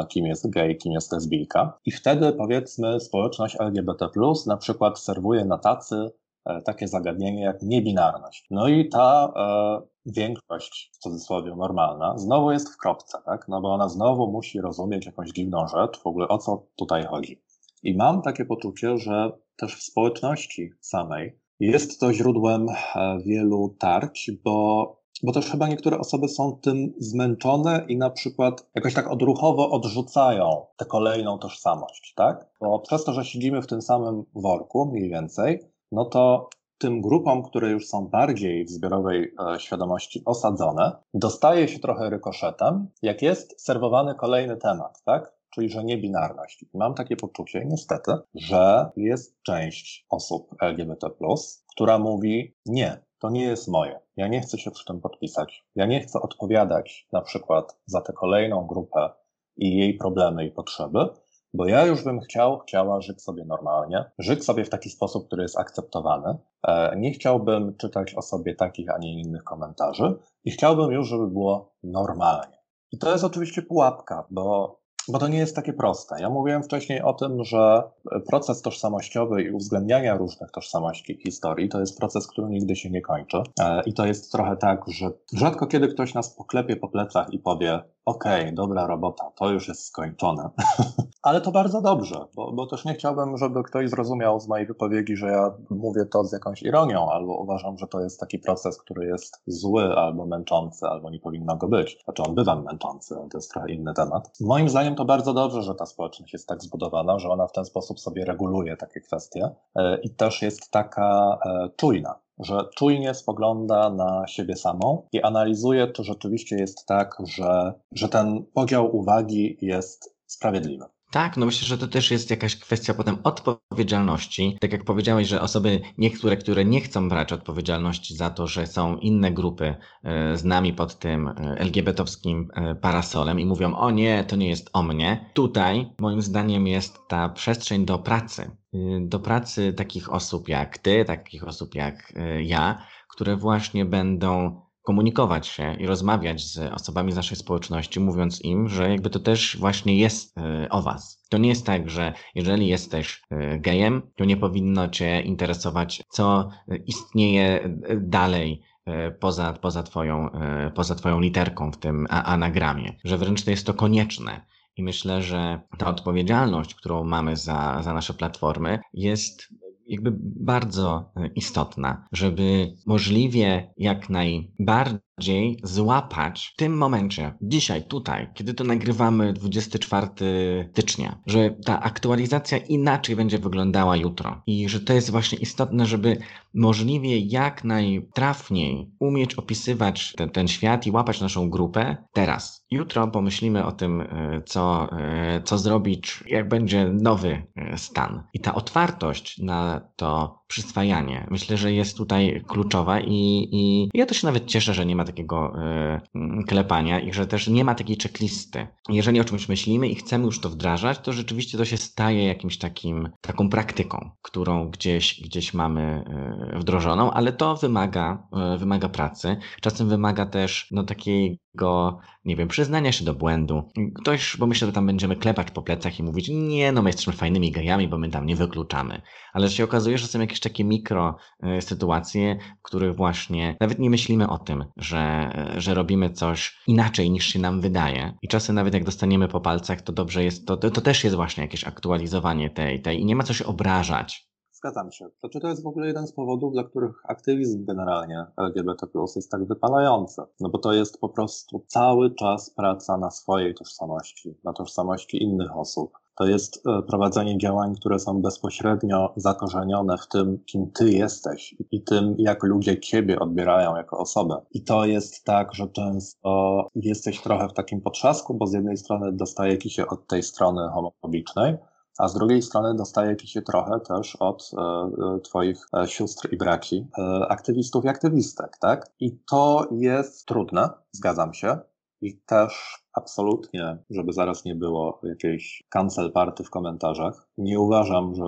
kim jest gej, kim jest lesbijka. I wtedy powiedzmy społeczność LGBT+, na przykład serwuje na tacy E, takie zagadnienie jak niebinarność. No i ta e, większość, w cudzysłowie normalna, znowu jest w kropce, tak? No bo ona znowu musi rozumieć jakąś dziwną rzecz, w ogóle o co tutaj chodzi. I mam takie poczucie, że też w społeczności samej jest to źródłem e, wielu tarć, bo bo też chyba niektóre osoby są tym zmęczone i na przykład jakoś tak odruchowo odrzucają tę kolejną tożsamość, tak? Bo przez to, że siedzimy w tym samym worku mniej więcej, no to tym grupom, które już są bardziej w zbiorowej e, świadomości osadzone, dostaje się trochę rykoszetem, jak jest serwowany kolejny temat, tak? Czyli, że niebinarność. Mam takie poczucie, niestety, że jest część osób LGBT, która mówi: Nie, to nie jest moje. Ja nie chcę się przy tym podpisać. Ja nie chcę odpowiadać na przykład za tę kolejną grupę i jej problemy i potrzeby, bo ja już bym chciał, chciała żyć sobie normalnie, żyć sobie w taki sposób, który jest akceptowany. E, nie chciałbym czytać o sobie takich, a nie innych komentarzy i chciałbym już, żeby było normalnie. I to jest oczywiście pułapka, bo bo to nie jest takie proste. Ja mówiłem wcześniej o tym, że proces tożsamościowy i uwzględniania różnych tożsamości historii to jest proces, który nigdy się nie kończy. E, I to jest trochę tak, że rzadko kiedy ktoś nas poklepie po plecach i powie: okej, okay, dobra robota, to już jest skończone. Ale to bardzo dobrze, bo, bo też nie chciałbym, żeby ktoś zrozumiał z mojej wypowiedzi, że ja mówię to z jakąś ironią, albo uważam, że to jest taki proces, który jest zły, albo męczący, albo nie powinno go być. Znaczy on bywa męczący, to jest trochę inny temat. Moim zdaniem to bardzo dobrze, że ta społeczność jest tak zbudowana, że ona w ten sposób sobie reguluje takie kwestie e, i też jest taka e, czujna że czujnie spogląda na siebie samą i analizuje, czy rzeczywiście jest tak, że, że ten podział uwagi jest sprawiedliwy. Tak, no myślę, że to też jest jakaś kwestia potem odpowiedzialności. Tak jak powiedziałeś, że osoby niektóre, które nie chcą brać odpowiedzialności za to, że są inne grupy e, z nami pod tym e, LGBT-owskim e, parasolem i mówią, o nie, to nie jest o mnie. Tutaj moim zdaniem jest ta przestrzeń do pracy. Do pracy takich osób jak ty, takich osób jak ja, które właśnie będą komunikować się i rozmawiać z osobami z naszej społeczności, mówiąc im, że jakby to też właśnie jest e, o was. To nie jest tak, że jeżeli jesteś e, gejem, to nie powinno cię interesować, co istnieje e, dalej poza, poza, twoją, poza twoją literką w tym anagramie, że wręcz to jest to konieczne. I myślę, że ta odpowiedzialność, którą mamy za, za nasze platformy, jest jakby bardzo istotna, żeby możliwie jak najbardziej bardziej złapać w tym momencie, dzisiaj, tutaj, kiedy to nagrywamy 24 stycznia, że ta aktualizacja inaczej będzie wyglądała jutro i że to jest właśnie istotne, żeby możliwie jak najtrafniej umieć opisywać ten, ten świat i łapać naszą grupę teraz. Jutro pomyślimy o tym, e, co, e, co zrobić, jak będzie nowy e, stan. I ta otwartość na to przyswajanie, myślę, że jest tutaj kluczowa i, i ja to się nawet cieszę, że nie ma takiego y, klepania i że też nie ma takiej checklisty. Jeżeli o czymś myślimy i chcemy już to wdrażać, to rzeczywiście to się staje jakimś takim, taką praktyką, którą gdzieś, gdzieś mamy y, wdrożoną, ale to wymaga, y, wymaga pracy. Czasem wymaga też no, takiego, nie wiem, przyznania się do błędu. Ktoś, bo myślę, że tam będziemy klepać po plecach i mówić, nie, no my jesteśmy fajnymi gejami, bo my tam nie wykluczamy. Ale się okazuje, że są jakieś takie mikro sytuacje, w których właśnie nawet nie myślimy o tym, że że, robimy coś inaczej niż się nam wydaje. I czasem nawet jak dostaniemy po palcach, to dobrze jest, to, to, to też jest właśnie jakieś aktualizowanie tej, tej i nie ma co się obrażać. Zgadzam się. Znaczy to jest w ogóle jeden z powodów, dla których aktywizm generalnie LGBT jest tak wypalający. No bo to jest po prostu cały czas praca na swojej tożsamości, na tożsamości innych osób to jest e, prowadzenie działań, które są bezpośrednio zakorzenione w tym, kim ty jesteś i tym, jak ludzie ciebie odbierają jako osobę. I to jest tak, że często jesteś trochę w takim potrzasku, bo z jednej strony dostaje ci się od tej strony homofobicznej, a z drugiej strony dostaje się trochę też od e, e Twoich e, sióstr i braci, e, aktywistów i aktywistek, tak? I to jest trudne, zgadzam się. I też absolutnie, żeby zaraz nie było jakiejś cancel party w komentarzach, nie uważam, że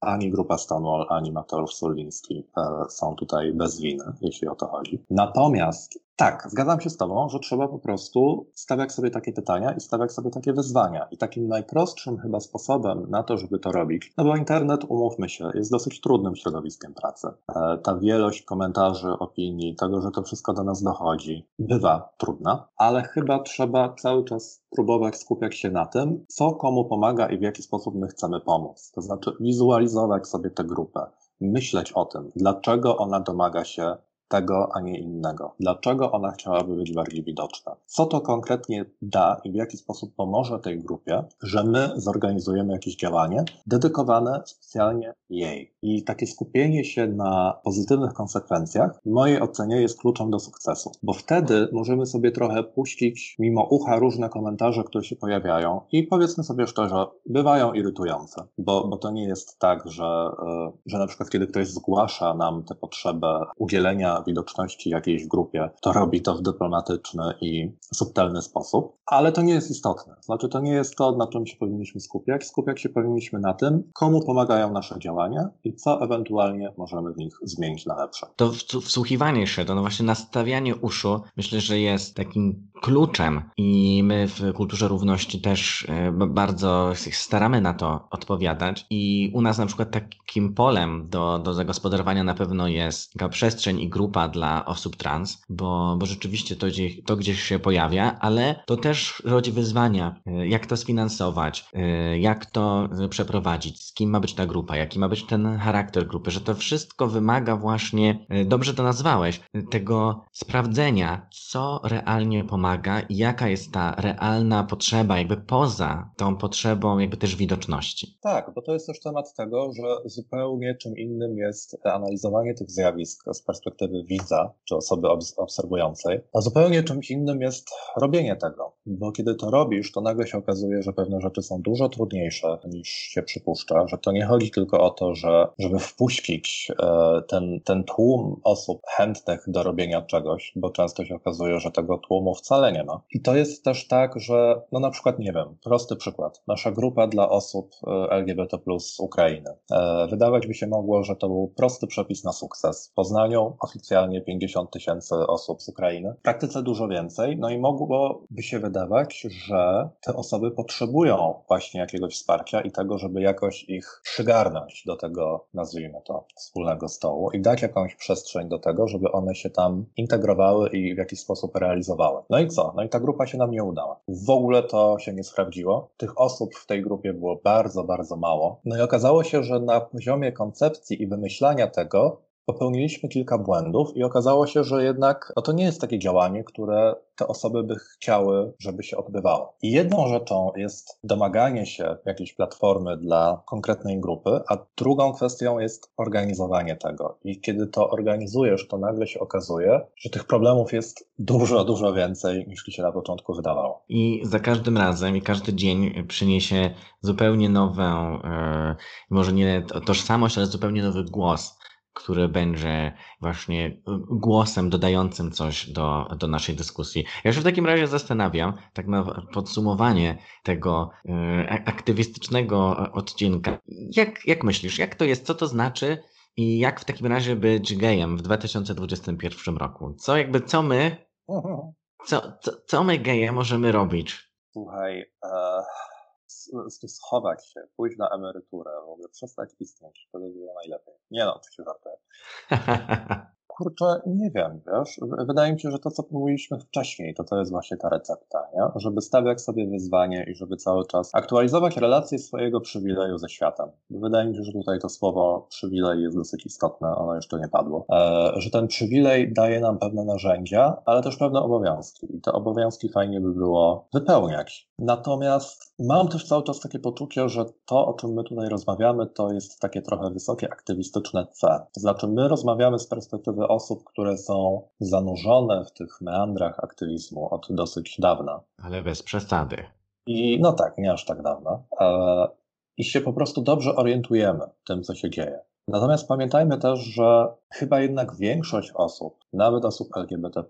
ani grupa Stonewall, ani Mateusz Soliński e, są tutaj bez winy, jeśli o to chodzi. Natomiast tak, zgadzam się z Tobą, że trzeba po prostu stawiać sobie takie pytania i stawiać sobie takie wyzwania. I takim najprostszym chyba sposobem na to, żeby to robić, no bo internet, umówmy się, jest dosyć trudnym środowiskiem pracy. E, ta wielość komentarzy, opinii, tego, że to wszystko do nas dochodzi, bywa trudna, ale chyba trzeba cały czas próbować skupiać się na tym, co komu pomaga i w jaki sposób my chcemy pomóc. To znaczy wizualizować sobie tę grupę, myśleć o tym, dlaczego ona domaga się tego, a nie innego. Dlaczego ona chciałaby być bardziej widoczna? Co to konkretnie da i w jaki sposób pomoże tej grupie, że my zorganizujemy jakieś działanie dedykowane specjalnie jej. I takie skupienie się na pozytywnych konsekwencjach, w mojej ocenie, jest kluczem do sukcesu, bo wtedy możemy sobie trochę puścić mimo ucha różne komentarze, które się pojawiają i powiedzmy sobie szczerze, bywają irytujące, bo, bo to nie jest tak, że, e, że na przykład kiedy ktoś zgłasza nam tę potrzebę udzielenia widoczności jakiejś grupie, to robi to w dyplomatyczny i subtelny sposób, ale to nie jest istotne. Znaczy, to nie jest to, na czym się powinniśmy skupiać. Skupiać się powinniśmy na tym, komu pomagają nasze działania i co ewentualnie możemy w nich zmienić na lepsze. To wsłuchiwanie się, to no właśnie nastawianie uszu, myślę, że jest takim kluczem i my w kulturze równości też e, bardzo staramy na to odpowiadać i u nas na przykład takim polem do, do zagospodarowania na pewno jest taka przestrzeń i grupa grupa dla osób trans, bo, bo rzeczywiście to, to gdzieś się pojawia, ale to też rodzi wyzwania, e, jak to sfinansować, e, jak to przeprowadzić, z kim ma być ta grupa, jaki ma być ten charakter grupy, że to wszystko wymaga właśnie, dobrze to nazwałeś, tego sprawdzenia, co realnie pomaga i jaka jest ta realna potrzeba, jakby poza tą potrzebą jakby też widoczności. Tak, bo to jest też temat tego, że zupełnie czym innym jest analizowanie tych zjawisk z perspektywy widza czy osoby obserwującej, a zupełnie czymś innym jest robienie tego. Bo kiedy to robisz, to nagle się okazuje, że pewne rzeczy są dużo trudniejsze niż się przypuszcza, że to nie chodzi tylko o to, że żeby wpuścić e, ten, ten tłum osób chętnych do robienia czegoś, bo często się okazuje, że tego tłumu wcale nie ma. I to jest też tak, że no na przykład, nie wiem, prosty przykład. Nasza grupa dla osób e, LGBT plus Ukrainy. E, wydawać by się mogło, że to był prosty przepis na sukces. W Poznaniu oficjalnie 50 tysięcy osób z Ukrainy, w praktyce dużo więcej, no i mogłoby się wydawać, że te osoby potrzebują właśnie jakiegoś wsparcia i tego, żeby jakoś ich przygarnąć do tego, nazwijmy to, wspólnego stołu i dać jakąś przestrzeń do tego, żeby one się tam integrowały i w jakiś sposób realizowały. No i co? No i ta grupa się nam nie udała. W ogóle to się nie sprawdziło. Tych osób w tej grupie było bardzo, bardzo mało. No i okazało się, że na poziomie koncepcji i wymyślania tego popełniliśmy kilka błędów i okazało się, że jednak no to nie jest takie działanie, które te osoby by chciały, żeby się odbywało. I jedną rzeczą jest domaganie się jakiejś platformy dla konkretnej grupy, a drugą kwestią jest organizowanie tego. I kiedy to organizujesz, to nagle się okazuje, że tych problemów jest dużo, dużo więcej niż się na początku wydawało. I za każdym razem i każdy dzień przyniesie zupełnie nową, e, może nie tożsamość, ale zupełnie nowy głos który będzie właśnie y, głosem dodającym coś do, do naszej dyskusji. Ja się w takim razie zastanawiam, tak na podsumowanie tego y, aktywistycznego odcinka. Jak, jak myślisz, jak to jest, co to znaczy i jak w takim razie być gejem w 2021 roku? Co jakby, co my, co, co, co my geje możemy robić? Słuchaj, uh schować się, pójść na emeryturę, w ogóle przestać istnieć, wtedy było najlepiej. Nie no, oczywiście żartuję. Kurczę, nie wiem, wiesz, wydaje mi się, że to, co mówiliśmy wcześniej, to to jest właśnie ta recepta, nie? Żeby stawiać sobie wyzwanie i żeby cały czas aktualizować relacje swojego przywileju ze światem. Wydaje mi się, że tutaj to słowo przywilej jest dosyć istotne, ono jeszcze nie padło. E, że ten przywilej daje nam pewne narzędzia, ale też pewne obowiązki i te obowiązki fajnie by było wypełniać. Natomiast mam też cały czas takie poczucie, że to, o czym my tutaj rozmawiamy, to jest takie trochę wysokie aktywistyczne C. To znaczy, my rozmawiamy z perspektywy osób, które są zanurzone w tych meandrach aktywizmu od dosyć dawna. Ale bez przesady. I no tak, nie aż tak dawno. I się po prostu dobrze orientujemy w tym, co się dzieje. Natomiast pamiętajmy też, że chyba jednak większość osób, nawet osób LGBT,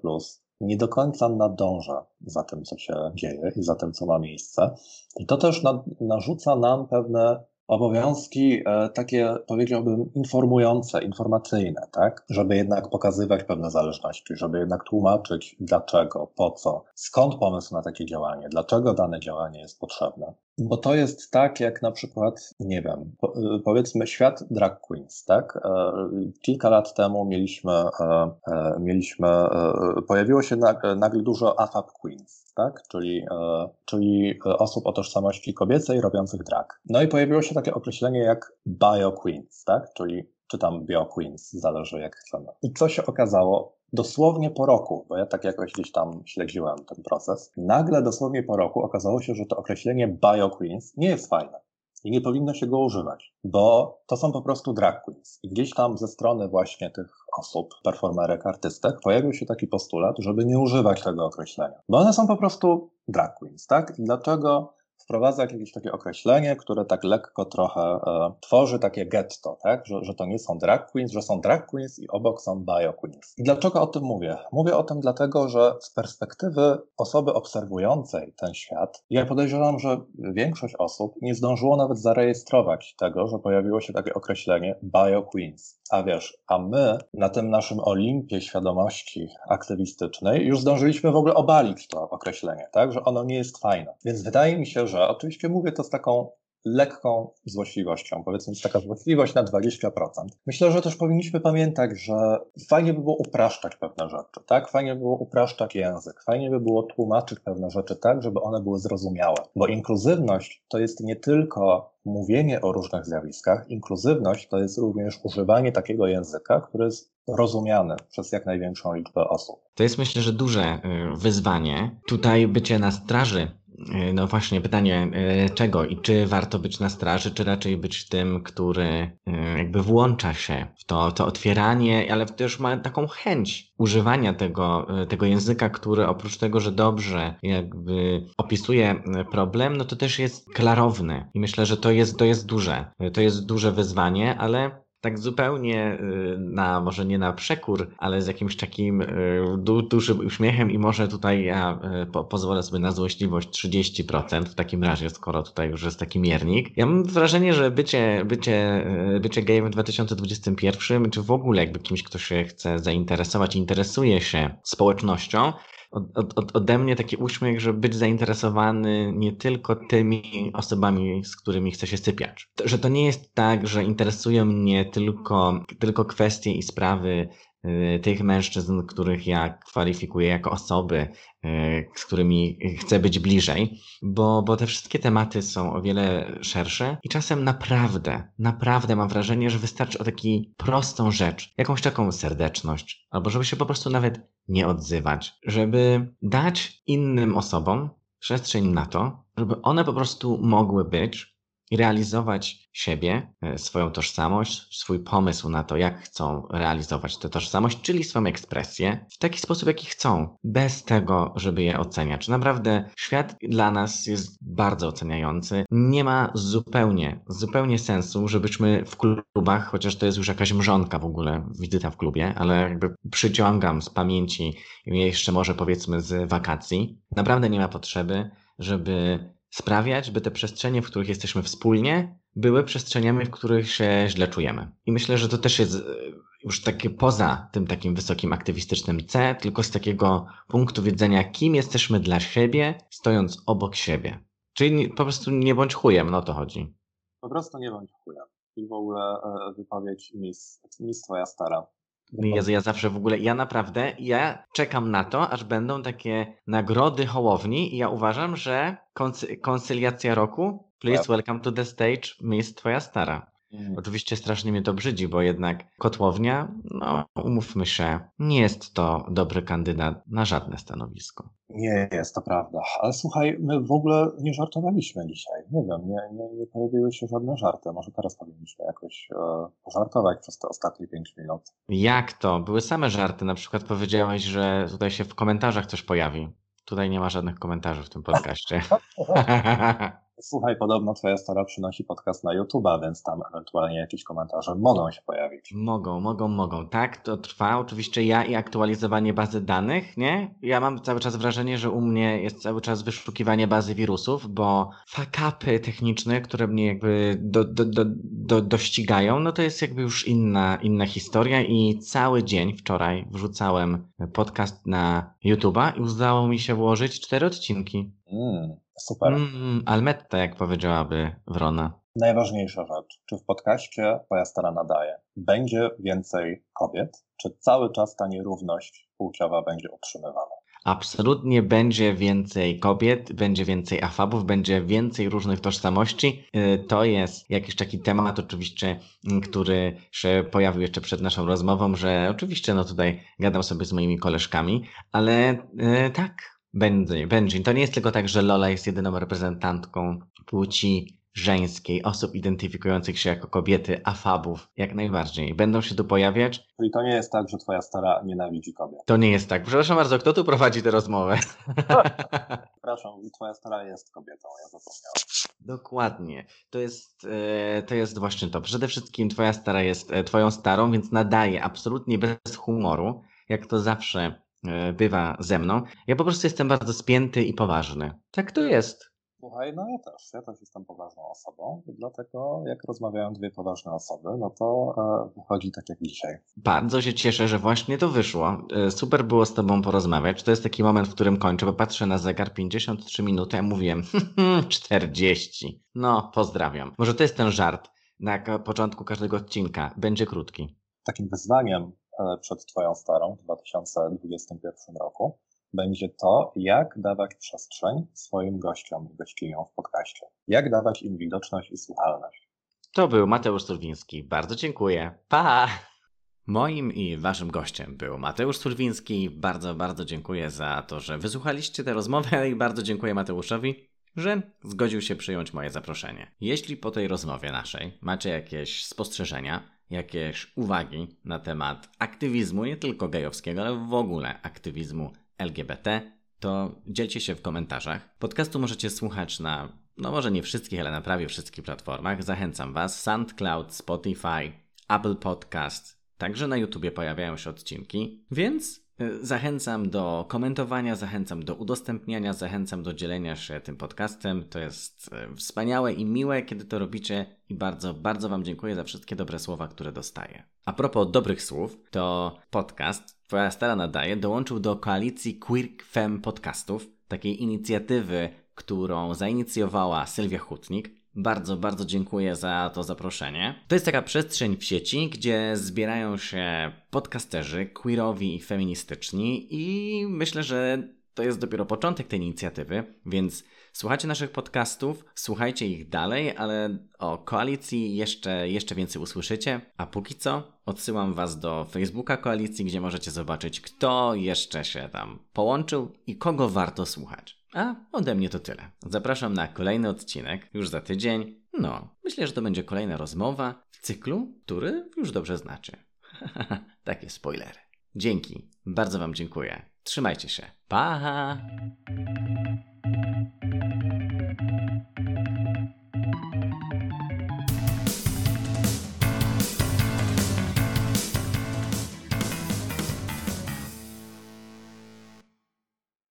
nie do końca nadąża za tym, co się dzieje i za tym, co ma miejsce. I to też narzuca nam pewne obowiązki e, takie, powiedziałbym, informujące, informacyjne, tak? Żeby jednak pokazywać pewne zależności, żeby jednak tłumaczyć dlaczego, po co, skąd pomysł na takie działanie, dlaczego dane działanie jest potrzebne. Bo to jest tak, jak na przykład, nie wiem, y, powiedzmy świat drag queens, tak? E, kilka lat temu mieliśmy, e, e, mieliśmy pojawiło się nagle dużo AFAB queens, tak? Czyli, czyli osób o tożsamości kobiecej robiących drag. No i pojawiło się takie określenie jak bio queens, tak? Czyli czy tam bio queens, zależy jak chcemy. I co się okazało? dosłownie po roku, bo ja tak jakoś gdzieś tam śledziłem ten proces, nagle dosłownie po roku okazało się, że to określenie bio queens nie jest fajne i nie powinno się go używać, bo to są po prostu drag queens. I gdzieś tam ze strony właśnie tych osób, performerek, artystek, pojawił się taki postulat, żeby nie używać tego określenia, bo one są po prostu drag queens, tak? I dlaczego wprowadza jakieś takie określenie, które tak lekko trochę e, tworzy takie getto, tak? Że, że to nie są drag queens, że są drag queens i obok są bio queens. I dlaczego o tym mówię? Mówię o tym dlatego, że z perspektywy osoby obserwującej ten świat, ja podejrzewam, że większość osób nie zdążyło nawet zarejestrować tego, że pojawiło się takie określenie bio queens. A wiesz, a my na tym naszym Olimpie świadomości aktywistycznej już zdążyliśmy w ogóle obalić to określenie, tak? Że ono nie jest fajne. Więc wydaje mi się, że oczywiście mówię to z taką lekką złośliwością, powiedzmy taka złośliwość na 20%. Myślę, że też powinniśmy pamiętać, że fajnie by było upraszczać pewne rzeczy, tak? Fajnie by było upraszczać język, fajnie by było tłumaczyć pewne rzeczy tak, żeby one były zrozumiałe, bo inkluzywność to jest nie tylko mówienie o różnych zjawiskach, inkluzywność to jest również używanie takiego języka, który jest rozumiany przez jak największą liczbę osób. To jest myślę, że duże y, wyzwanie. Tutaj bycie na straży no właśnie, pytanie y, czego i czy warto być na straży, czy raczej być tym, który jakby włącza się w to, to otwieranie, ale też ma taką chęć używania tego, tego języka, który oprócz tego, że dobrze jakby opisuje problem, no to też jest klarowny. I myślę, że to jest, to jest duże. To jest duże wyzwanie, ale tak zupełnie y, na, może nie na przekór, ale z jakimś takim y, du, dużym uśmiechem i może tutaj ja y, po, pozwolę sobie na złośliwość 30% w takim razie, skoro tutaj już jest taki miernik. Ja mam wrażenie, że bycie, bycie, bycie gejem w 2021, czy w ogóle jakby kimś, kto się chce zainteresować, interesuje się społecznością, od, od, ode mnie taki uśmiech, żeby być zainteresowany nie tylko tymi osobami, z którymi chcę się sypiać. Że to nie jest tak, że interesują mnie tylko, tylko kwestie i sprawy tych mężczyzn, których ja kwalifikuję jako osoby, y, z którymi chcę być bliżej, bo, bo te wszystkie tematy są o wiele szersze i czasem naprawdę, naprawdę mam wrażenie, że wystarczy o taką prostą rzecz, jakąś taką serdeczność, albo żeby się po prostu nawet nie odzywać, żeby dać innym osobom przestrzeń na to, żeby one po prostu mogły być realizować siebie, e, swoją tożsamość, swój pomysł na to, jak chcą realizować tę tożsamość, czyli swoją ekspresję w taki sposób, jaki chcą, bez tego, żeby je oceniać. Naprawdę świat dla nas jest bardzo oceniający. Nie ma zupełnie, zupełnie sensu, żebyśmy w klubach, chociaż to jest już jakaś mrzonka w ogóle, wizyta w klubie, ale jakby przyciągam z pamięci, jeszcze może powiedzmy z wakacji, naprawdę nie ma potrzeby, żeby sprawiać, by te przestrzenie, w których jesteśmy wspólnie, były przestrzeniami, w których się źle czujemy. I myślę, że to też jest e, już takie poza tym takim wysokim aktywistycznym C, tylko z takiego punktu widzenia, kim jesteśmy dla siebie, stojąc obok siebie. Czyli po prostu nie bądź chujem, no to chodzi. Po prostu nie bądź chujem. I w ogóle e, wypowiedź mis, mis twoja. Jezu, ja zawsze w ogóle, ja naprawdę, ja czekam na to, aż będą takie nagrody Hołowni i ja uważam, że koncy koncyliacja roku, please tak. welcome to the stage, Miss Twoja Stara. Mm. Oczywiście strasznie mnie to brzydzi, bo jednak kotłownia, no umówmy się, nie jest to dobry kandydat na żadne stanowisko. Nie jest, to prawda. Ale słuchaj, my w ogóle nie żartowaliśmy dzisiaj. Nie wiem, nie, nie, nie pojawiły się żadne żarty. Może teraz powinniśmy jakoś e, pożartować przez te ostatnie pięć minut. Jak to? Były same żarty. Na przykład powiedziałeś, że tutaj się w komentarzach coś pojawi. Tutaj nie ma żadnych komentarzy w tym podcaście. Słuchaj, podobno twoja stara przynosi podcast na YouTube'a, więc tam ewentualnie jakieś komentarze mogą się pojawić. Mogą, mogą, mogą. Tak, to trwa. Oczywiście ja i aktualizowanie bazy danych, nie? Ja mam cały czas wrażenie, że u mnie jest cały czas wyszukiwanie bazy wirusów, bo fakapy techniczne, które mnie jakby do, do, do, do, dościgają, no to jest jakby już inna, inna historia i cały dzień wczoraj wrzucałem podcast na YouTube'a i udało mi się włożyć cztery odcinki. Mm. Super. Mm, Almetta, jak powiedziałaby Wrona. Najważniejsza rzecz. Czy w podcaście Twoja stara nadaje? Będzie więcej kobiet? Czy cały czas ta nierówność płciowa będzie utrzymywana? Absolutnie będzie więcej kobiet, będzie więcej afabów, będzie więcej różnych tożsamości. Y, to jest jakiś taki temat oczywiście, mm, który się pojawił jeszcze przed naszą rozmową, że oczywiście no tutaj gadam sobie z moimi koleżkami, ale yy, tak, będzie. To nie jest tylko tak, że Lola jest jedyną reprezentantką płci żeńskiej, osób identyfikujących się jako kobiety, afabów, jak najbardziej. Będą się tu pojawiać. Czyli to nie jest tak, że twoja stara nienawidzi kobiet. To nie jest tak. Przepraszam bardzo, kto tu prowadzi tę rozmowę? Przepraszam, twoja stara jest kobietą, ja zapomniałem. Dokładnie. To jest, e, to jest właśnie to. Przede wszystkim twoja stara jest e, twoją starą, więc nadaje absolutnie bez humoru, jak to zawsze bywa ze mną. Ja po prostu jestem bardzo spięty i poważny. Tak to jest. Słuchaj, no ja też. Ja też jestem poważną osobą, dlatego jak rozmawiają dwie poważne osoby, no to e, wychodzi tak jak dzisiaj. Bardzo się cieszę, że właśnie to wyszło. E, super było z Tobą porozmawiać. To jest taki moment, w którym kończę, bo patrzę na zegar 53 minuty, a mówiłem 40. No, pozdrawiam. Może to jest ten żart na początku każdego odcinka. Będzie krótki. Takim wyzwaniem e, przed Twoją starą w 2021 roku będzie to, jak dawać przestrzeń swoim gościom i gościniom w podcaście. Jak dawać im widoczność i słuchalność. To był Mateusz Surwiński. Bardzo dziękuję. Pa! Moim i waszym gościem był Mateusz Surwiński. Bardzo, bardzo dziękuję za to, że wysłuchaliście tę rozmowę i bardzo dziękuję Mateuszowi, że zgodził się przyjąć moje zaproszenie. Jeśli po tej rozmowie naszej macie jakieś spostrzeżenia, jakieś uwagi na temat aktywizmu, nie tylko gejowskiego, ale w ogóle aktywizmu LGBT, to dzielcie się w komentarzach. Podcastu możecie słuchać na, no może nie wszystkich, ale na prawie wszystkich platformach. Zachęcam Was. SoundCloud, Spotify, Apple Podcast. Także na YouTubie pojawiają się odcinki, więc Zachęcam do komentowania, zachęcam do udostępniania, zachęcam do dzielenia się tym podcastem. To jest y, wspaniałe i miłe, kiedy to robicie, i bardzo, bardzo Wam dziękuję za wszystkie dobre słowa, które dostaję. A propos dobrych słów, to podcast Twoja stara nadaje dołączył do koalicji Queer Fem podcastów, takiej inicjatywy, którą zainicjowała Sylwia Hutnik. Bardzo, bardzo dziękuję za to zaproszenie. To jest taka przestrzeń w sieci, gdzie zbierają się podcasterzy queerowi i feministyczni i myślę, że to jest dopiero początek tej inicjatywy, więc słuchajcie naszych podcastów, słuchajcie ich dalej, ale o koalicji jeszcze, jeszcze więcej usłyszycie. A póki co odsyłam Was do Facebooka koalicji, gdzie możecie zobaczyć, kto jeszcze się tam połączył i kogo warto słuchać. A ode mnie to tyle. Zapraszam na kolejny odcinek już za tydzień. No, myślę, że to będzie kolejna rozmowa w cyklu, który już dobrze znaczy. Takie spoilery. Dzięki, bardzo Wam dziękuję. Trzymajcie się. Pa! Thank you.